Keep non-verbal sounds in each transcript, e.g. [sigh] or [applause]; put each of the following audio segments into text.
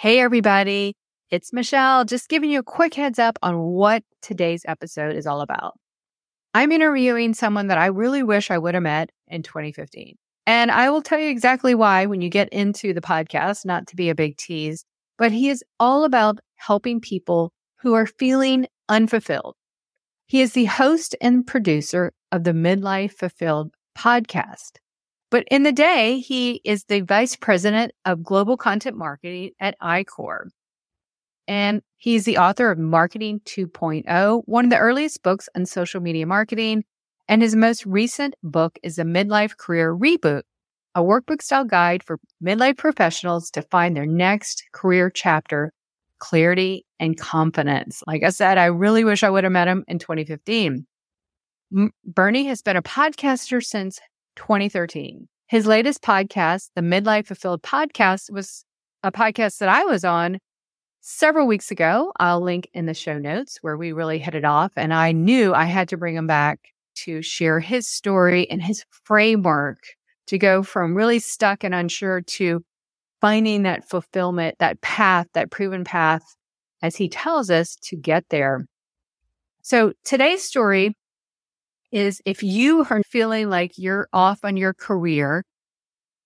Hey, everybody. It's Michelle, just giving you a quick heads up on what today's episode is all about. I'm interviewing someone that I really wish I would have met in 2015. And I will tell you exactly why when you get into the podcast, not to be a big tease, but he is all about helping people who are feeling unfulfilled. He is the host and producer of the Midlife Fulfilled podcast. But in the day, he is the vice president of global content marketing at iQor. And he's the author of Marketing 2.0, one of the earliest books on social media marketing. And his most recent book is a midlife career reboot, a workbook style guide for midlife professionals to find their next career chapter, clarity and confidence. Like I said, I really wish I would have met him in 2015. Bernie has been a podcaster since 2013. His latest podcast, the Midlife Fulfilled podcast, was a podcast that I was on several weeks ago. I'll link in the show notes where we really hit it off. And I knew I had to bring him back to share his story and his framework to go from really stuck and unsure to finding that fulfillment, that path, that proven path, as he tells us to get there. So today's story is if you are feeling like you're off on your career,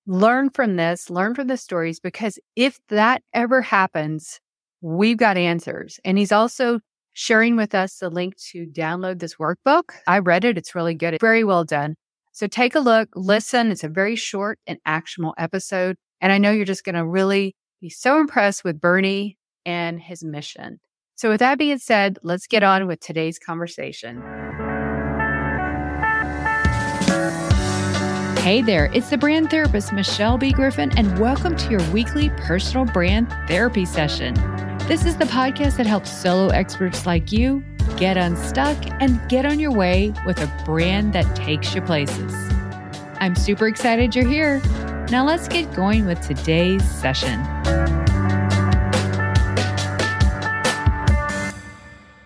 learn from this, learn from the stories, because if that ever happens, we've got answers. And he's also sharing with us the link to download this workbook. I read it. It's really good. It's very well done. So take a look, listen. It's a very short and actionable episode. And I know you're just going to really be so impressed with Bernie and his mission. So with that being said, let's get on with today's conversation. Hey there, it's the brand therapist Michelle B. Griffin, and welcome to your weekly personal brand therapy session. This is the podcast that helps solo experts like you get unstuck and get on your way with a brand that takes you places. I'm super excited you're here. Now let's get going with today's session.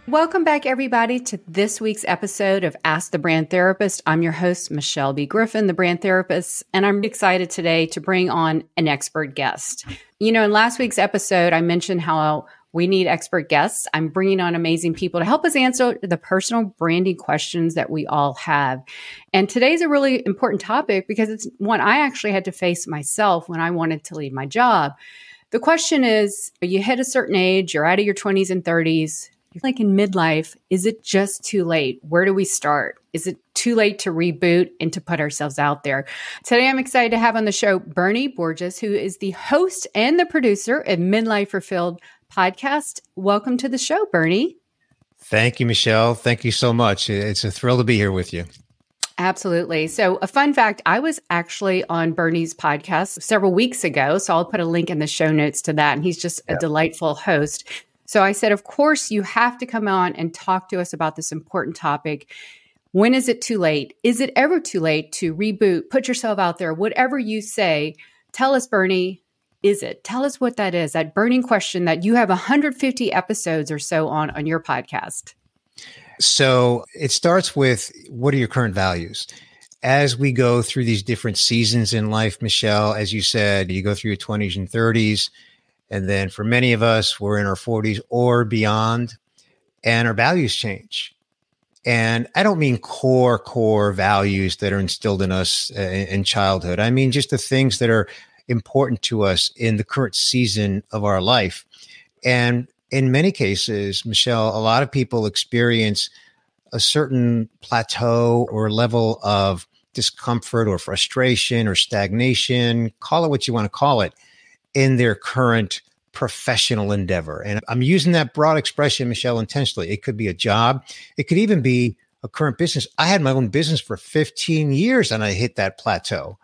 Welcome back, everybody, to this week's episode of Ask the Brand Therapist. I'm your host, Michelle B. Griffin, the brand therapist, and I'm excited today to bring on an expert guest. You know, in last week's episode, I mentioned how we need expert guests. I'm bringing on amazing people to help us answer the personal branding questions that we all have. And today's a really important topic because it's one I actually had to face myself when I wanted to leave my job. The question is you hit a certain age, you're out of your 20s and 30s, like in midlife, is it just too late? Where do we start? Is it too late to reboot and to put ourselves out there? Today, I'm excited to have on the show Bernie Borges, who is the host and the producer of Midlife Fulfilled podcast. Welcome to the show, Bernie. Thank you, Michelle. Thank you so much. It's a thrill to be here with you. Absolutely. So, a fun fact I was actually on Bernie's podcast several weeks ago. So, I'll put a link in the show notes to that. And he's just a delightful host. So I said, of course, you have to come on and talk to us about this important topic. When is it too late? Is it ever too late to reboot, put yourself out there? Whatever you say, tell us, Bernie, is it? Tell us what that is, that burning question that you have 150 episodes or so on on your podcast. So it starts with what are your current values? As we go through these different seasons in life, Michelle, as you said, you go through your 20s and 30s, and then for many of us, we're in our 40s or beyond, and our values change. And I don't mean core, core values that are instilled in us uh, in childhood. I mean just the things that are important to us in the current season of our life. And in many cases, Michelle, a lot of people experience a certain plateau or level of discomfort or frustration or stagnation, call it what you want to call it, in their current professional endeavor. And I'm using that broad expression, Michelle, intentionally. It could be a job, it could even be a current business. I had my own business for 15 years and I hit that plateau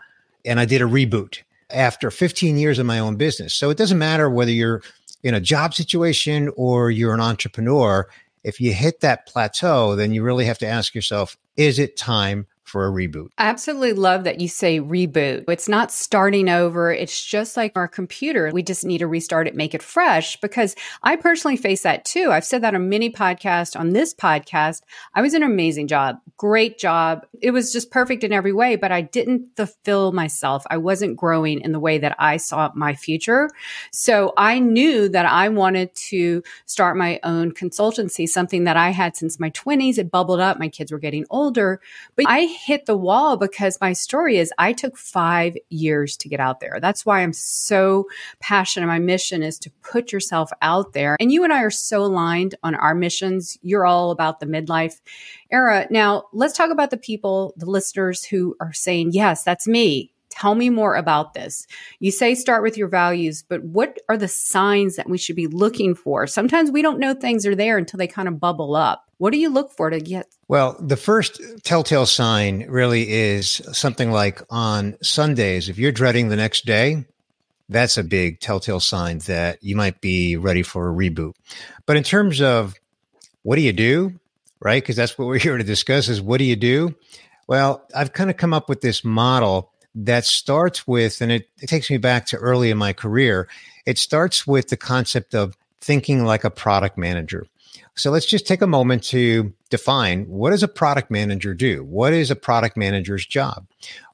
and I did a reboot after 15 years of my own business. So it doesn't matter whether you're in a job situation or you're an entrepreneur. If you hit that plateau, then you really have to ask yourself, is it time for a reboot. I absolutely love that you say reboot. It's not starting over. It's just like our computer. We just need to restart it, make it fresh because I personally face that too. I've said that on many podcasts, on this podcast. I was an amazing job, great job. It was just perfect in every way, but I didn't fulfill myself. I wasn't growing in the way that I saw my future. So I knew that I wanted to start my own consultancy, something that I had since my 20s. It bubbled up. My kids were getting older, but I hit the wall because my story is I took five years to get out there. That's why I'm so passionate. My mission is to put yourself out there. And you and I are so aligned on our missions. You're all about the midlife era. Now, let's talk about the people, the listeners who are saying, yes, that's me. Tell me more about this. You say start with your values, but what are the signs that we should be looking for? Sometimes we don't know things are there until they kind of bubble up. What do you look for to get? Well, the first telltale sign really is something like on Sundays, if you're dreading the next day, that's a big telltale sign that you might be ready for a reboot. But in terms of what do you do, right? Because that's what we're [laughs] here to discuss is what do you do? Well, I've kind of come up with this model that starts with, and it, it takes me back to early in my career, it starts with the concept of thinking like a product manager. So let's just take a moment to define what does a product manager do? What is a product manager's job?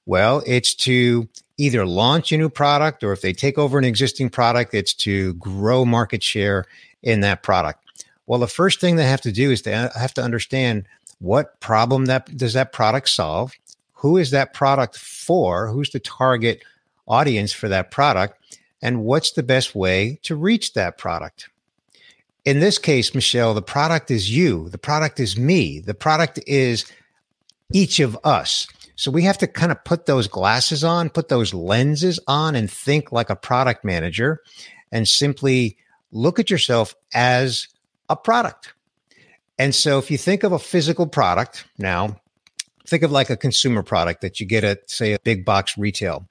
Well, it's to either launch a new product or if they take over an existing product, it's to grow market share in that product. Well, the first thing they have to do is they have to understand what problem that does that product solve who is that product for? Who's the target audience for that product? And what's the best way to reach that product? In this case, Michelle, the product is you. The product is me. The product is each of us. So we have to kind of put those glasses on, put those lenses on, and think like a product manager and simply look at yourself as a product. And so if you think of a physical product now, think of like a consumer product that you get at, say, a big box retail.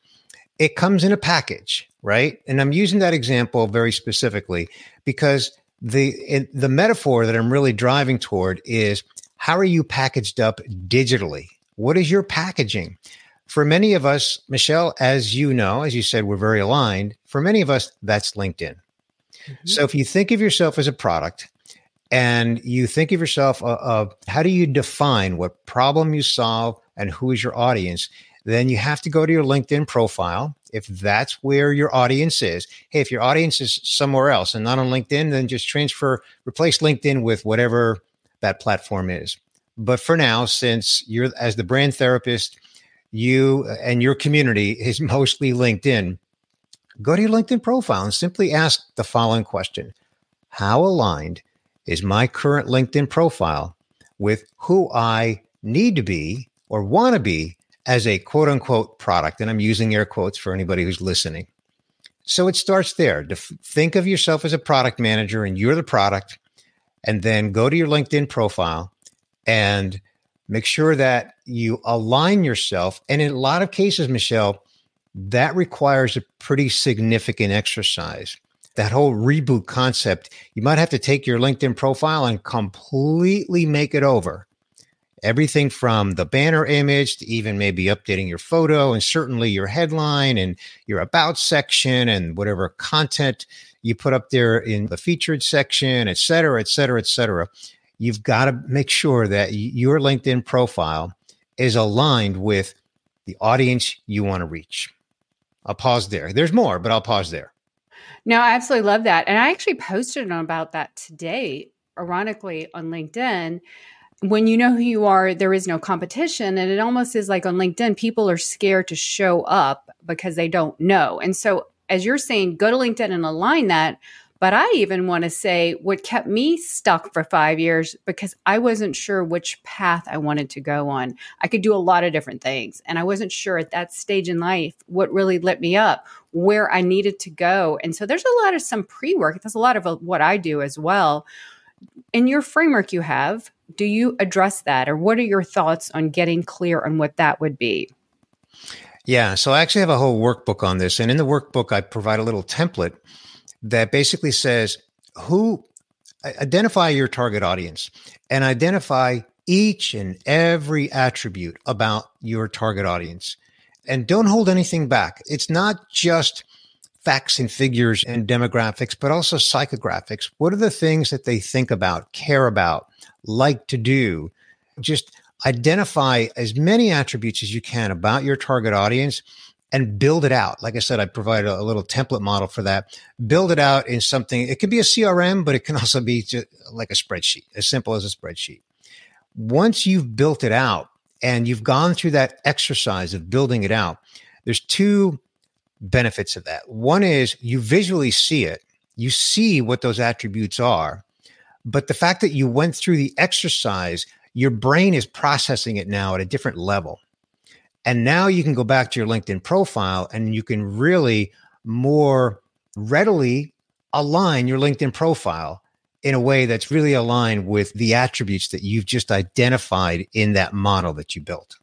It comes in a package, right? And I'm using that example very specifically because the the metaphor that I'm really driving toward is how are you packaged up digitally? What is your packaging? For many of us, Michelle, as you know, as you said, we're very aligned. For many of us, that's LinkedIn. Mm-hmm. So if you think of yourself as a product and you think of yourself uh, of how do you define what problem you solve and who is your audience then you have to go to your linkedin profile if that's where your audience is hey if your audience is somewhere else and not on linkedin then just transfer replace linkedin with whatever that platform is. But for now since you're as the brand therapist you uh, and your community is [laughs] mostly linkedin go to your linkedin profile and simply ask the following question. How aligned is my current LinkedIn profile with who I need to be or want to be as a quote unquote product. And I'm using air quotes for anybody who's listening. So it starts there. Think of yourself as a product manager and you're the product, and then go to your LinkedIn profile and make sure that you align yourself. And in a lot of cases, Michelle, that requires a pretty significant exercise that whole reboot concept, you might have to take your LinkedIn profile and completely make it over. Everything from the banner image to even maybe updating your photo and certainly your headline and your about section and whatever content you put up there in the featured section, et cetera, et cetera, et cetera. You've got to make sure that your LinkedIn profile is aligned with the audience you want to reach. I'll pause there. There's more, but I'll pause there. No, I absolutely love that. And I actually posted about that today, ironically, on LinkedIn. When you know who you are, there is no competition. And it almost is like on LinkedIn, people are scared to show up because they don't know. And so, as you're saying, go to LinkedIn and align that. But I even want to say what kept me stuck for five years because I wasn't sure which path I wanted to go on. I could do a lot of different things. And I wasn't sure at that stage in life what really lit me up, where I needed to go. And so there's a lot of some pre work. That's a lot of uh, what I do as well. In your framework you have, do you address that? Or what are your thoughts on getting clear on what that would be? Yeah, so I actually have a whole workbook on this. And in the workbook, I provide a little template that basically says who identify your target audience and identify each and every attribute about your target audience and don't hold anything back. It's not just facts and figures and demographics, but also psychographics. What are the things that they think about, care about, like to do? Just identify as many attributes as you can about your target audience and build it out. Like I said, I provide a, little template model for that. Build it out in something. It could be a CRM, but it can [laughs] also be just like a spreadsheet, as simple as a spreadsheet. Once you've built it out and you've gone through that exercise of building it out, there's two benefits of that. One is you visually see it, you see what those attributes are. But the fact that you went through the exercise, your brain is processing it now at a different level. And now you can go back to your LinkedIn profile and you can really more readily align your LinkedIn profile in a way that's really aligned with the attributes that you've just identified in that model that you built.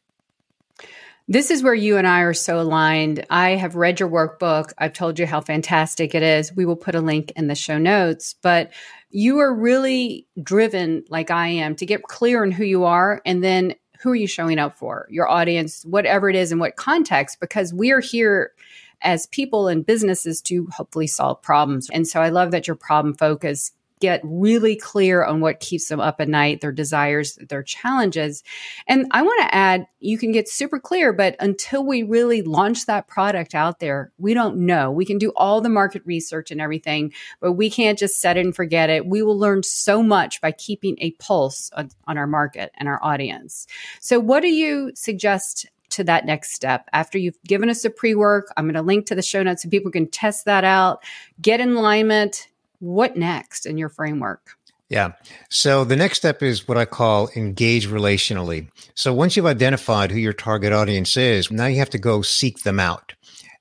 This is where you and I are so aligned. I have read your workbook. I've told you how fantastic it is. We will put a link in the show notes, but you are really driven, like I am, to get clear on who you are and then who are you showing up for? Your audience, whatever it is, in what context, because we are here as people and businesses to hopefully solve problems. And so I love that your problem focus get really clear on what keeps them up at night, their desires, their challenges. And I want to add, you can get super clear, but until we really launch that product out there, we don't know. We can do all the market research and everything, but we can't just set it and forget it. We will learn so much by keeping a pulse on, on our market and our audience. So, what do you suggest to that next step after you've given us a pre work. I'm going to link to the show notes so people can test that out, get in alignment, what next in your framework? Yeah. So the next step is what I call engage relationally. So once you've identified who your target audience is, now you have to go seek them out.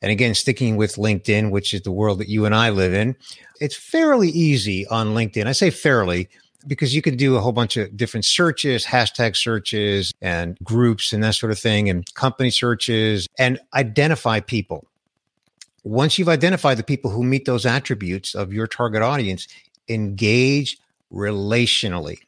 And again, sticking with LinkedIn, which is the world that you and I live in, it's fairly easy on LinkedIn. I say fairly because you can do a whole bunch of different searches, hashtag searches, and groups and that sort of thing, and company searches, and identify people once you've identified the people who meet those attributes of your target audience, engage relationally.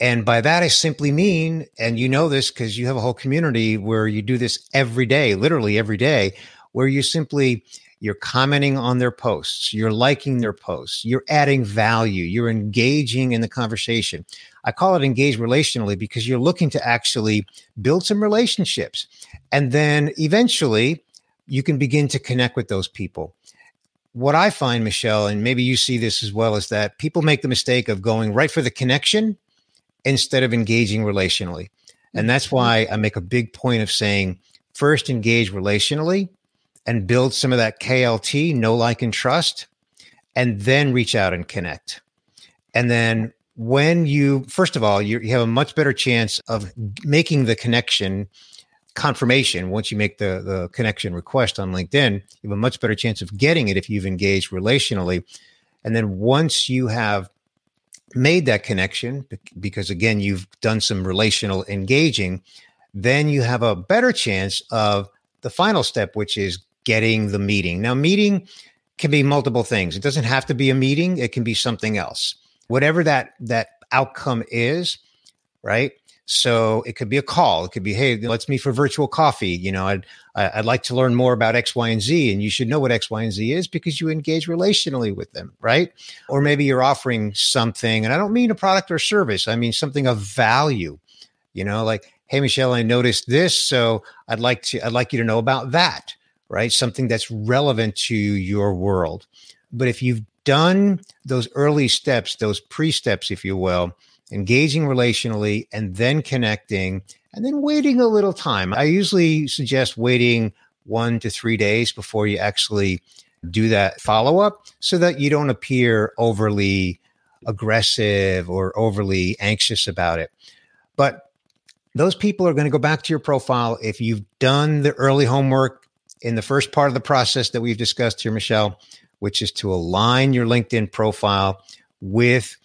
And by that, I simply mean, and you know this because you have a whole community where you do this every day, literally every day, where you simply you're commenting on their posts, you're liking their posts, you're adding value, you're engaging in the conversation. I call it engage relationally because you're looking to actually build some relationships. And then eventually, you can begin to connect with those people. What I find, Michelle, and maybe you see this as well, is that people make the mistake of going right for the connection instead of engaging relationally. And that's mm-hmm. why I make a big point of saying first engage relationally and build some of that KLT, know, like, and trust, and then reach out and connect. And then when you, first of all, you, you have a much better chance of making the connection confirmation once you make the, the connection request on LinkedIn, you have a much better chance of getting it if you've engaged relationally. And then once you have made that connection, because again, you've done some relational engaging, then you have a better chance of the final step, which is getting the meeting. Now, meeting can be multiple things. It doesn't have to be a meeting. It can be something else. Whatever that that outcome is, right? So it could be a call. It could be, hey, let's meet for virtual coffee. You know, I'd I'd like to learn more about X, Y, and Z, and you should know what X, Y, and Z is because you engage relationally with them, right? Or maybe you're offering something, and I don't mean a product or service. I mean something of value. You know, like, hey, Michelle, I noticed this, so I'd like to I'd like you to know about that, right? Something that's relevant to your world. But if you've done those early steps, those pre steps, if you will, engaging relationally and then connecting and then waiting a little time. I usually suggest waiting one to three days before you actually do that follow up so that you don't appear overly aggressive or overly anxious about it. But those people are going to go back to your profile if you've done the early homework in the first part of the process that we've discussed here, Michelle, which is to align your LinkedIn profile with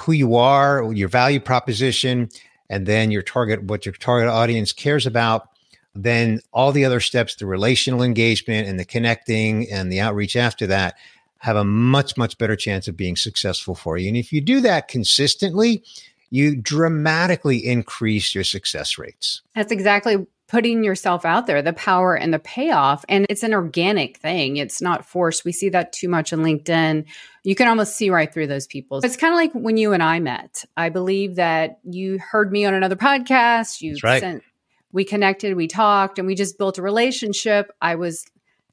who you are, your value proposition, and then your target, what your target audience cares about. Then all the other steps, the relational engagement and the connecting and the outreach after that have a much, much better chance of being successful for you. And if you do that consistently, you dramatically increase your success rates. That's exactly putting yourself out there, the power and the payoff. And it's an organic thing, it's not forced. We see that too much in LinkedIn. You can almost see right through those people. It's kind of like when you and I met. I believe that you heard me on another podcast. You right. sent, we connected, we talked, and we just built a relationship. I was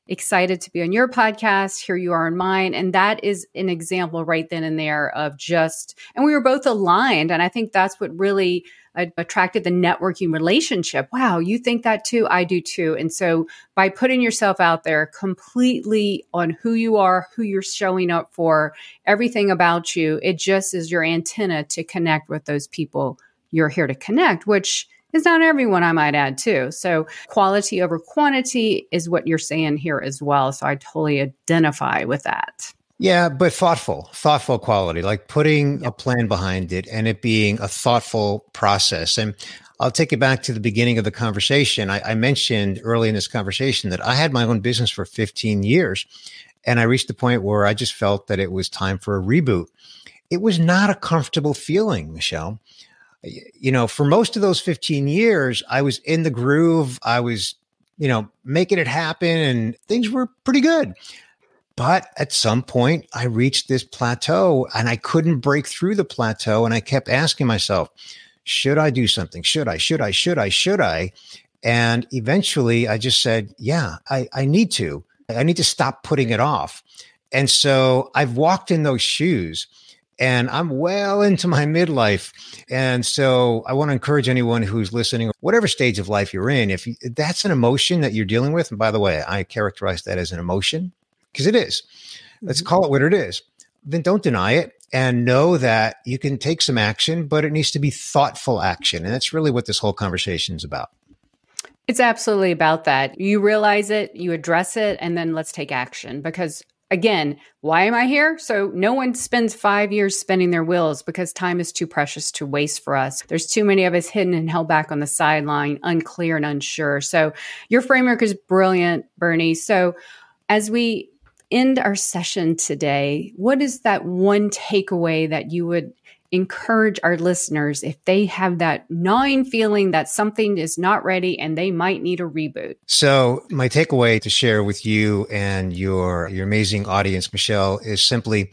excited to be on your podcast. Here you are on mine. And that is an example right then and there of just, and we were both aligned. And I think that's what really uh, attracted the networking relationship. Wow, you think that too? I do too. And so by putting yourself out there completely on who you are, who you're showing up for, everything about you, it just is your antenna to connect with those people you're here to connect, which is not everyone, I might add too. So quality over quantity is what you're saying here as well. So I totally identify with that. Yeah, but thoughtful, thoughtful quality, like putting a plan behind it and it being a thoughtful process. And I'll take it back to the beginning of the conversation. I, I mentioned early in this conversation that I had my own business for 15 years. And I reached the point where I just felt that it was time for a reboot. It was not a comfortable feeling, Michelle you know, for most of those 15 years, I was in the groove. I was, you know, making it happen and things were pretty good. But at some point, I reached this plateau and I couldn't break through the plateau. And I kept asking myself, should I do something? Should I? Should I? Should I? Should I? And eventually I just said, yeah, I, I need to. I need to stop putting it off. And so I've walked in those shoes and I'm well into my midlife. And so I want to encourage anyone who's listening, whatever stage of life you're in, if that's an emotion that you're dealing with, and by the way, I characterize that as an emotion because it is. Let's mm-hmm. call it what it is. Then don't deny it and know that you can take some action, but it needs to be thoughtful action. And that's really what this whole conversation is about. It's absolutely about that. You realize it, you address it, and then let's take action because again, why am I here? So no one spends five years spending their wills because time is too precious to waste for us. There's too many of us hidden and held back on the sideline, unclear and unsure. So your framework is brilliant, Bernie. So as we end our session today, what is that one takeaway that you would encourage our listeners if they have that gnawing feeling that something is not ready and they might need a reboot? So, my takeaway to share with you and your your amazing audience, Michelle, is simply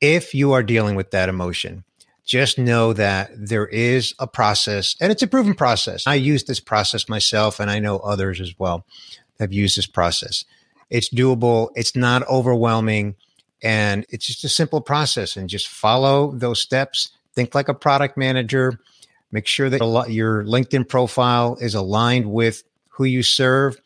if you are dealing with that emotion, just know that there is a process and it's a proven process. I use this process myself and I know others as well have used this process. It's doable, it's not overwhelming and it's just a simple process and just follow those steps. Think like a product manager. Make sure that your LinkedIn profile is aligned with who you serve.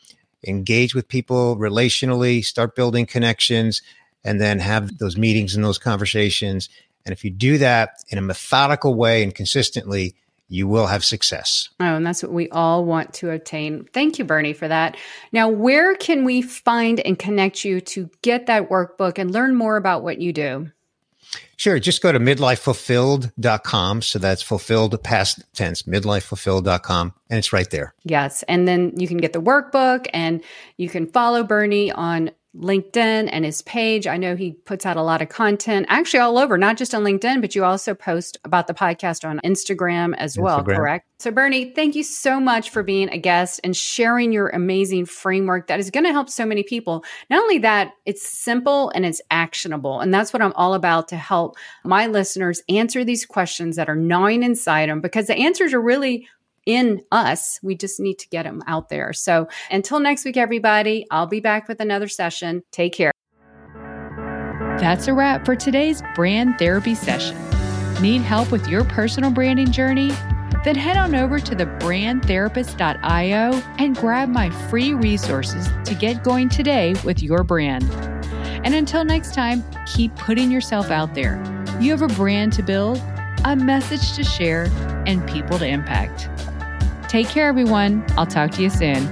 Engage with people relationally, start building connections, and then have those meetings and those conversations. And if you do that in a methodical way and consistently, you will have success. Oh, and that's what we all want to attain. Thank you, Bernie, for that. Now, where can we find and connect you to get that workbook and learn more about what you do? Sure. Just go to midlifefulfilled.com. So that's fulfilled past tense, midlifefulfilled.com. And it's right there. Yes. And then you can get the workbook and you can follow Bernie on LinkedIn and his page. I know he puts out a lot of content, actually all over, not just on LinkedIn, but you also post about the podcast on Instagram as Instagram. well, correct? So, Bernie, thank you so much for being a guest and sharing your amazing framework that is going to help so many people. Not only that, it's simple and it's actionable. And that's what I'm all about to help my listeners answer these questions that are gnawing inside them because the answers are really in us. We just need to get them out there. So until next week, everybody, I'll be back with another session. Take care. That's a wrap for today's brand therapy session. Need help with your personal branding journey? Then head on over to the thebrandtherapist.io and grab my free resources to get going today with your brand. And until next time, keep putting yourself out there. You have a brand to build, a message to share, and people to impact. Take care, everyone. I'll talk to you soon.